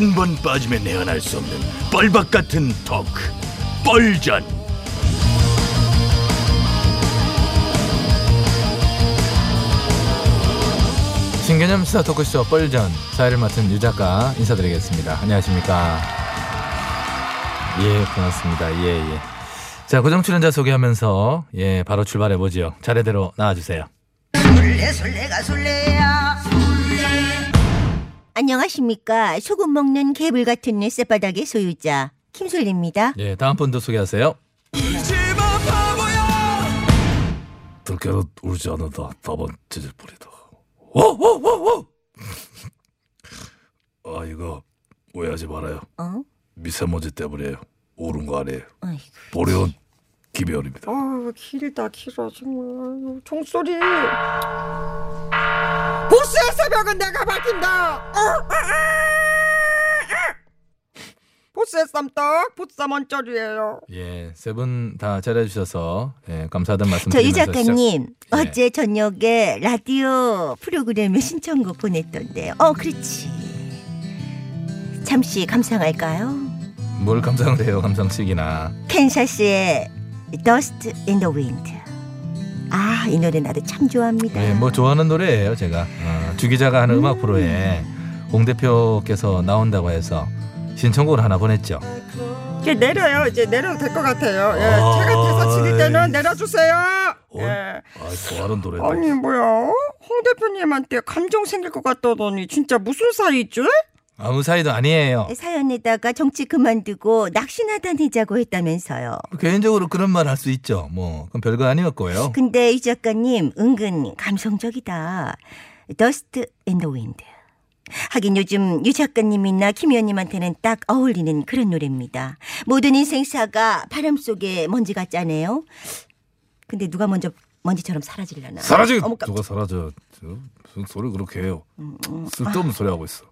한 번 빠지면 내안할 수 없는 뻘박 같은 토크 뻘전 신개념 시사 토크쇼 뻘전 사회를 맡은 유 작가 인사드리겠습니다. 안녕하십니까? 예, 고맙습니다. 예, 예. 자, 고정 출연자 소개하면서 예, 바로 출발해 보지요. 차례대로 나와 주세요. 술래 술래가 술래야 안녕하십니까. 소금 먹는 개불 같은 내 쌔바닥의 소유자 김술래입니다. 예, 다음 분도 소개하세요. 들깨는 울지 않는다. 다만 찢을 뿐이다. 워워워워! 아 이거 오해하지 말아요. 어? 미세먼지 때문이에요. 오른 거 아니에요. 아이고. 보리온 김혜원입니다 아 길다 길어 정말 종소리 보스의 새벽은 내가 밝힌다 어, 아, 아, 아. 보스의 쌈떡 보쌈 원짜리예요 예, 세 분 다 잘해 주셔서 예, 감사하다는 말씀 저유 드리면서 작가님 시작- 예. 어제 저녁에 라디오 프로그램에 신청곡 보냈던데 어 그렇지 잠시 감상할까요? 뭘 감상을 해요, 감상식이나. 캔사스의 Dust in the Wind 아 이 노래 나도 참 좋아합니다 예, 뭐 좋아하는 노래예요, 제가. 어, 주 기자가 하는 음악 프로에 홍 대표께서 나온다고 해서 신청곡을 하나 보냈죠. 이제 내려요 이제 내려도 될 것 같아요 예, 아, 제가 대사 치를 예. 때는 내려주세요 어? 예. 아 좋아하는 노래다 아니 뭐야 홍 대표님한테 감정 생길 것 같다더니 진짜 무슨 사이죠? 아무 사이도 아니에요. 사연에다가 정치 그만두고 낚시나 다니자고 했다면서요. 개인적으로 그런 말 할 수 있죠. 뭐 그건 별거 아니었고요. 근데 이 작가님 은근 감성적이다. Dust in the Wind. 하긴 요즘 유 작가님이나 김 의원님한테는 딱 어울리는 그런 노래입니다. 모든 인생사가 바람 속에 먼지 같잖아요. 근데 누가 먼저 먼지처럼 사라질려나? 사라지 어머, 깜- 누가 사라져 저, 무슨 소리 그렇게 해요 쓸데없는 소리 하고 있어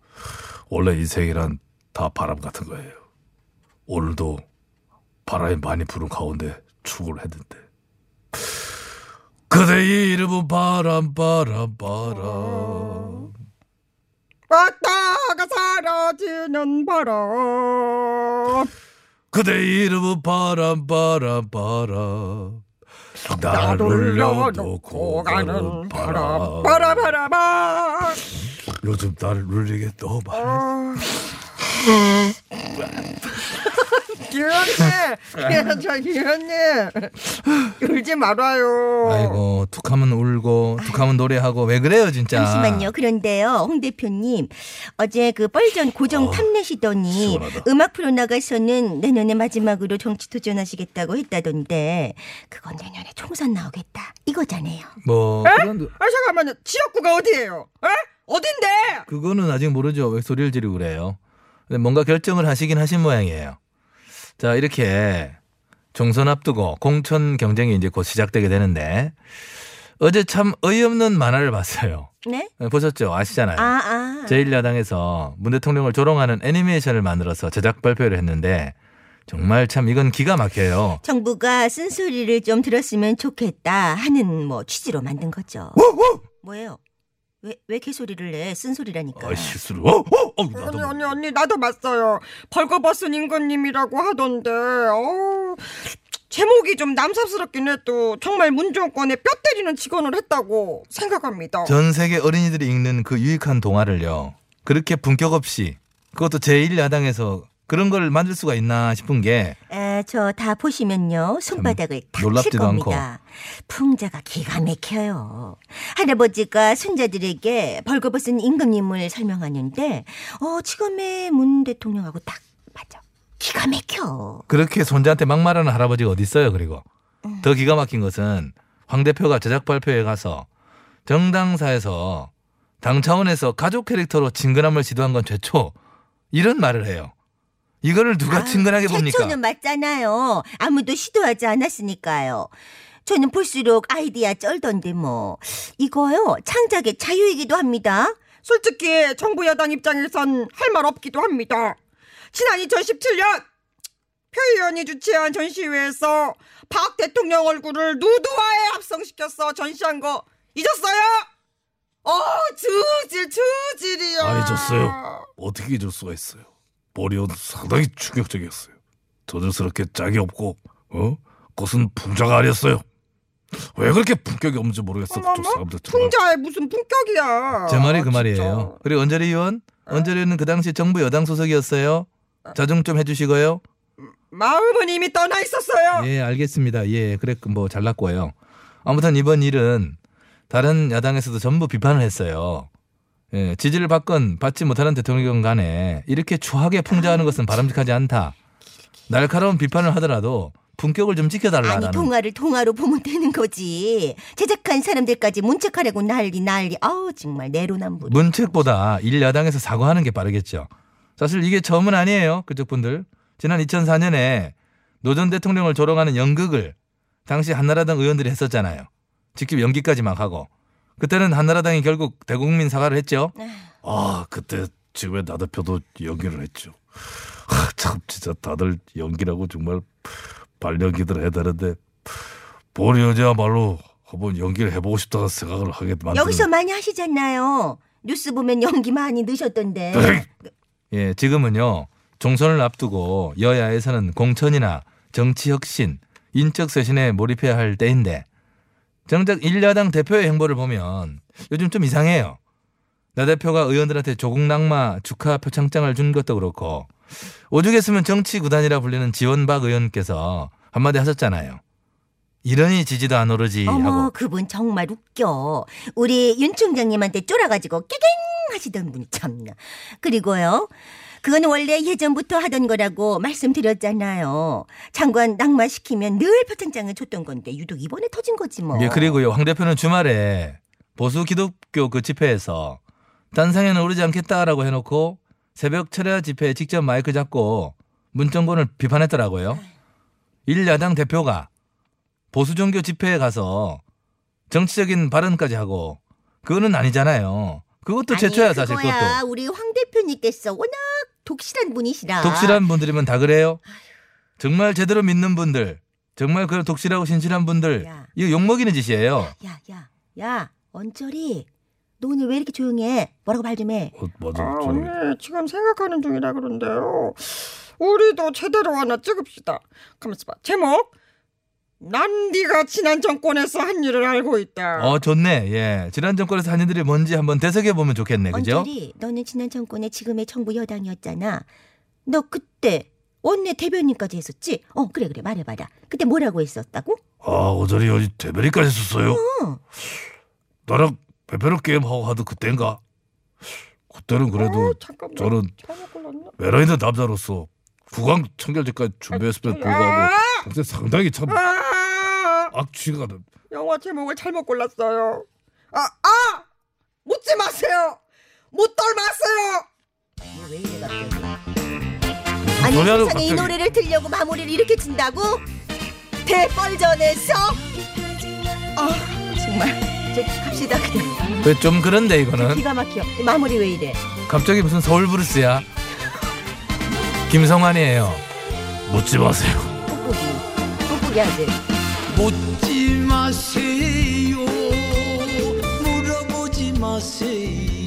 원래 인생이란 다 바람 같은 거예요. 오늘도 바람이 많이 부는 가운데 출근을 했는데. 그대 이름은 바람 바람 바람. 왔다가 사라지는 바람. 그대 이름은 바람 바람 바람 나를 울려놓고 가는 바람. 바라바라바 요즘 나를 울리게 너무 많아 기현님 저 기현님 울지 말아요 아이고 툭하면 울고 툭하면 노래하고 왜 그래요 진짜. 잠시만요. 그런데요, 홍 대표님 어제 그 뻘전 고정 어, 탐내시더니 시원하다. 음악 프로 나가서는 내년에 마지막으로 정치 도전하시겠다고 했다던데 그건 내년에 총선 나오겠다 이거잖아요. 뭐 에? 그런 아 잠깐만요 지역구가 어디예요? 에? 어딘데? 그거는 아직 모르죠. 왜 소리를 지르고 그래요. 뭔가 결정을 하시긴 하신 모양이에요. 자, 이렇게 총선 앞두고 공천 경쟁이 이제 곧 시작되게 되는데 어제 참 어이없는 만화를 봤어요. 네? 보셨죠? 아시잖아요. 아 아. 제1야당에서 문 대통령을 조롱하는 애니메이션을 만들어서 제작 발표를 했는데 정말 참 이건 기가 막혀요. 정부가 쓴소리를 좀 들었으면 좋겠다 하는 뭐 취지로 만든 거죠. 뭐예요? 왜, 왜 개소리를 내? 쓴소리라니까. 아 실수를 어? 어? 어 아니 나도 아니 아니 나도 봤어요 벌거벗은 임금님이라고 하던데 어 제목이 좀 남삽스럽긴 해도 정말 문정권에 뼈 때리는 직언을 했다고 생각합니다 전 세계 어린이들이 읽는 그 유익한 동화를요. 그렇게 분격 없이 그것도 제1야당에서 그런 걸 만들 수가 있나 싶은 게 에, 저 다 보시면요. 손바닥을 탁칠 놀랍지도 겁니다. 풍자가 기가 막혀요. 할아버지가 손자들에게 벌거벗은 임금님을 설명하는데 어, 지금의 문 대통령하고 딱 맞아. 기가 막혀. 그렇게 손자한테 막말하는 할아버지가 어디 있어요 그리고 음. 더 기가 막힌 것은 황 대표가 제작 발표에 가서 정당사에서 당 차원에서 가족 캐릭터로 친근함을 시도한 건 최초 이런 말을 해요. 이거를 누가 친근하게 봅니까? 최초는 맞잖아요. 아무도 시도하지 않았으니까요. 저는 볼수록 아이디어 쩔던데 뭐. 이거요. 창작의 자유이기도 합니다. 솔직히 정부 여당 입장에선 할 말 없기도 합니다. 지난 2017년 표 의원이 주최한 전시회에서 박 대통령 얼굴을 누드화에 합성시켜서 전시한 거 잊었어요? 어, 주질, 주질이야. 아 잊었어요. 어떻게 잊을 수가 있어요. 머리온 상당히 충격적이었어요. 저들스럽게 짝이 없고 어? 그것은 풍자가 아니었어요. 왜 그렇게 품격이 없는지 모르겠어. 그쪽 어머머, 사람들 정말. 풍자에 무슨 품격이야. 제 말이 그 아, 말이에요. 진짜. 그리고 언저리 의원, 언저리 의원은 그 당시 정부 여당 소속이었어요. 자중 좀 해주시고요. 마음은 이미 떠나 있었어요. 예, 알겠습니다. 예, 그래 뭐 잘났고요. 아무튼 이번 일은 다른 야당에서도 전부 비판을 했어요. 예, 지지를 받건 받지 못하는 대통령 간에 이렇게 추하게 풍자하는 것은 바람직하지 않다. 날카로운 비판을 하더라도 품격을 좀 아니 지켜달라는. 동화를 동화로 보면 되는 거지. 제작한 사람들까지 문책하려고 난리 난리. 아우 정말 내로남불. 문책보다 일 야당에서 사과하는 게 빠르겠죠. 사실 이게 처음은 아니에요. 그쪽 분들. 지난 2004년에 노 전 대통령을 조롱하는 연극을 당시 한나라당 의원들이 했었잖아요. 직접 연기까지 막 하고. 그때는 한나라당이 결국 대국민 사과를 했죠. 아 그때 지금의 나 대표도 연기를 했죠. 아, 참 진짜 다들 연기라고 정말 발연기들 해야 되는데 보리 여자야말로 한번 연기를 해보고 싶다는 생각을 하게 만드는. 여기서 많이 하시잖아요. 뉴스 보면 연기 많이 넣으셨던데. 에이, 예, 지금은요. 총선을 앞두고 여야에서는 공천이나 정치 혁신, 인적 쇄신에 몰입해야 할 때인데 정작 일야당 대표의 행보를 보면 요즘 좀 이상해요. 나 대표가 의원들한테 조국 낙마 축하 표창장을 준 것도 그렇고 오죽했으면 정치 구단이라 불리는 지원박 의원께서 한마디 하셨잖아요. 이러니 지지도 안 오르지 어머 하고 그분 정말 웃겨. 우리 윤 총장님한테 쫄아가지고 깨갱 하시던 분이 참나. 그리고요. 그건 원래 예전부터 하던 거라고 말씀드렸잖아요. 장관 낙마시키면 늘 표창장을 줬던 건데 유독 이번에 터진 거지 뭐. 예, 그리고요. 황 대표는 주말에 보수 기독교 그 집회에서 단상에는 오르지 않겠다라고 해놓고 새벽 철야 집회에 직접 마이크 잡고 문정권을 비판했더라고요. 일야당 대표가 보수 종교 집회에 가서 정치적인 발언까지 하고 그거는 아니잖아요. 그것도 아니, 제초야 사실 그거야. 그것도. 우리 황 대표님께서 워낙 독실한 분이시라. 독실한 분들이면 다 그래요. 정말 제대로 믿는 분들, 정말 그 독실하고 신실한 분들 야. 이거 욕 먹이는 짓이에요. 야, 야, 야, 언저리. 너 오늘 왜 이렇게 조용해? 뭐라고 말 좀 해. 어, 맞아. 아, 저기. 언니 지금 생각하는 중이라 그런데요. 우리도 제대로 하나 찍읍시다. 가만있어 봐. 제목. 난 네가 지난 정권에서 한 일을 알고 있다. 어 좋네. 예. 지난 정권에서 한 일들이 뭔지 한번 되새겨 보면 좋겠네. 그죠? 언저리, 너는 지난 정권의 지금의 정부 여당이었잖아. 너 그때 원내 대변인까지 했었지? 어, 그래 그래 말해봐라. 그때 뭐라고 했었다고? 아 오전에 여기 대변인까지 했었어요. 어. 나랑 배페로 게임 하고 하던 그때인가? 그때는 그래도 어, 잠깐만. 저는 잘못 골랐나? 외라 있는 남자로서 구강 청결제까지 준비했음에도 불구하고 당시 상당히 참 아, 악취가 나. 영화 제목을 잘못 골랐어요. 아, 아! 묻지 마세요. 묻돌 마세요. 왜 이래 갑자기? 아니 노래하는 세상에 이 갑자기. 노래를 들려고 마무리를 이렇게 진다고? 대뻘전에서? 아 정말 저 갑시다 그냥 그좀 그런데 이거는 기가 막혀 마무리 왜 이래 갑자기 무슨 서울 브루스야? 김성환이에요. 묻지 마세요. 뽁뽁이 뽁뽁이 아들 묻지 마세요. 물어보지 마세요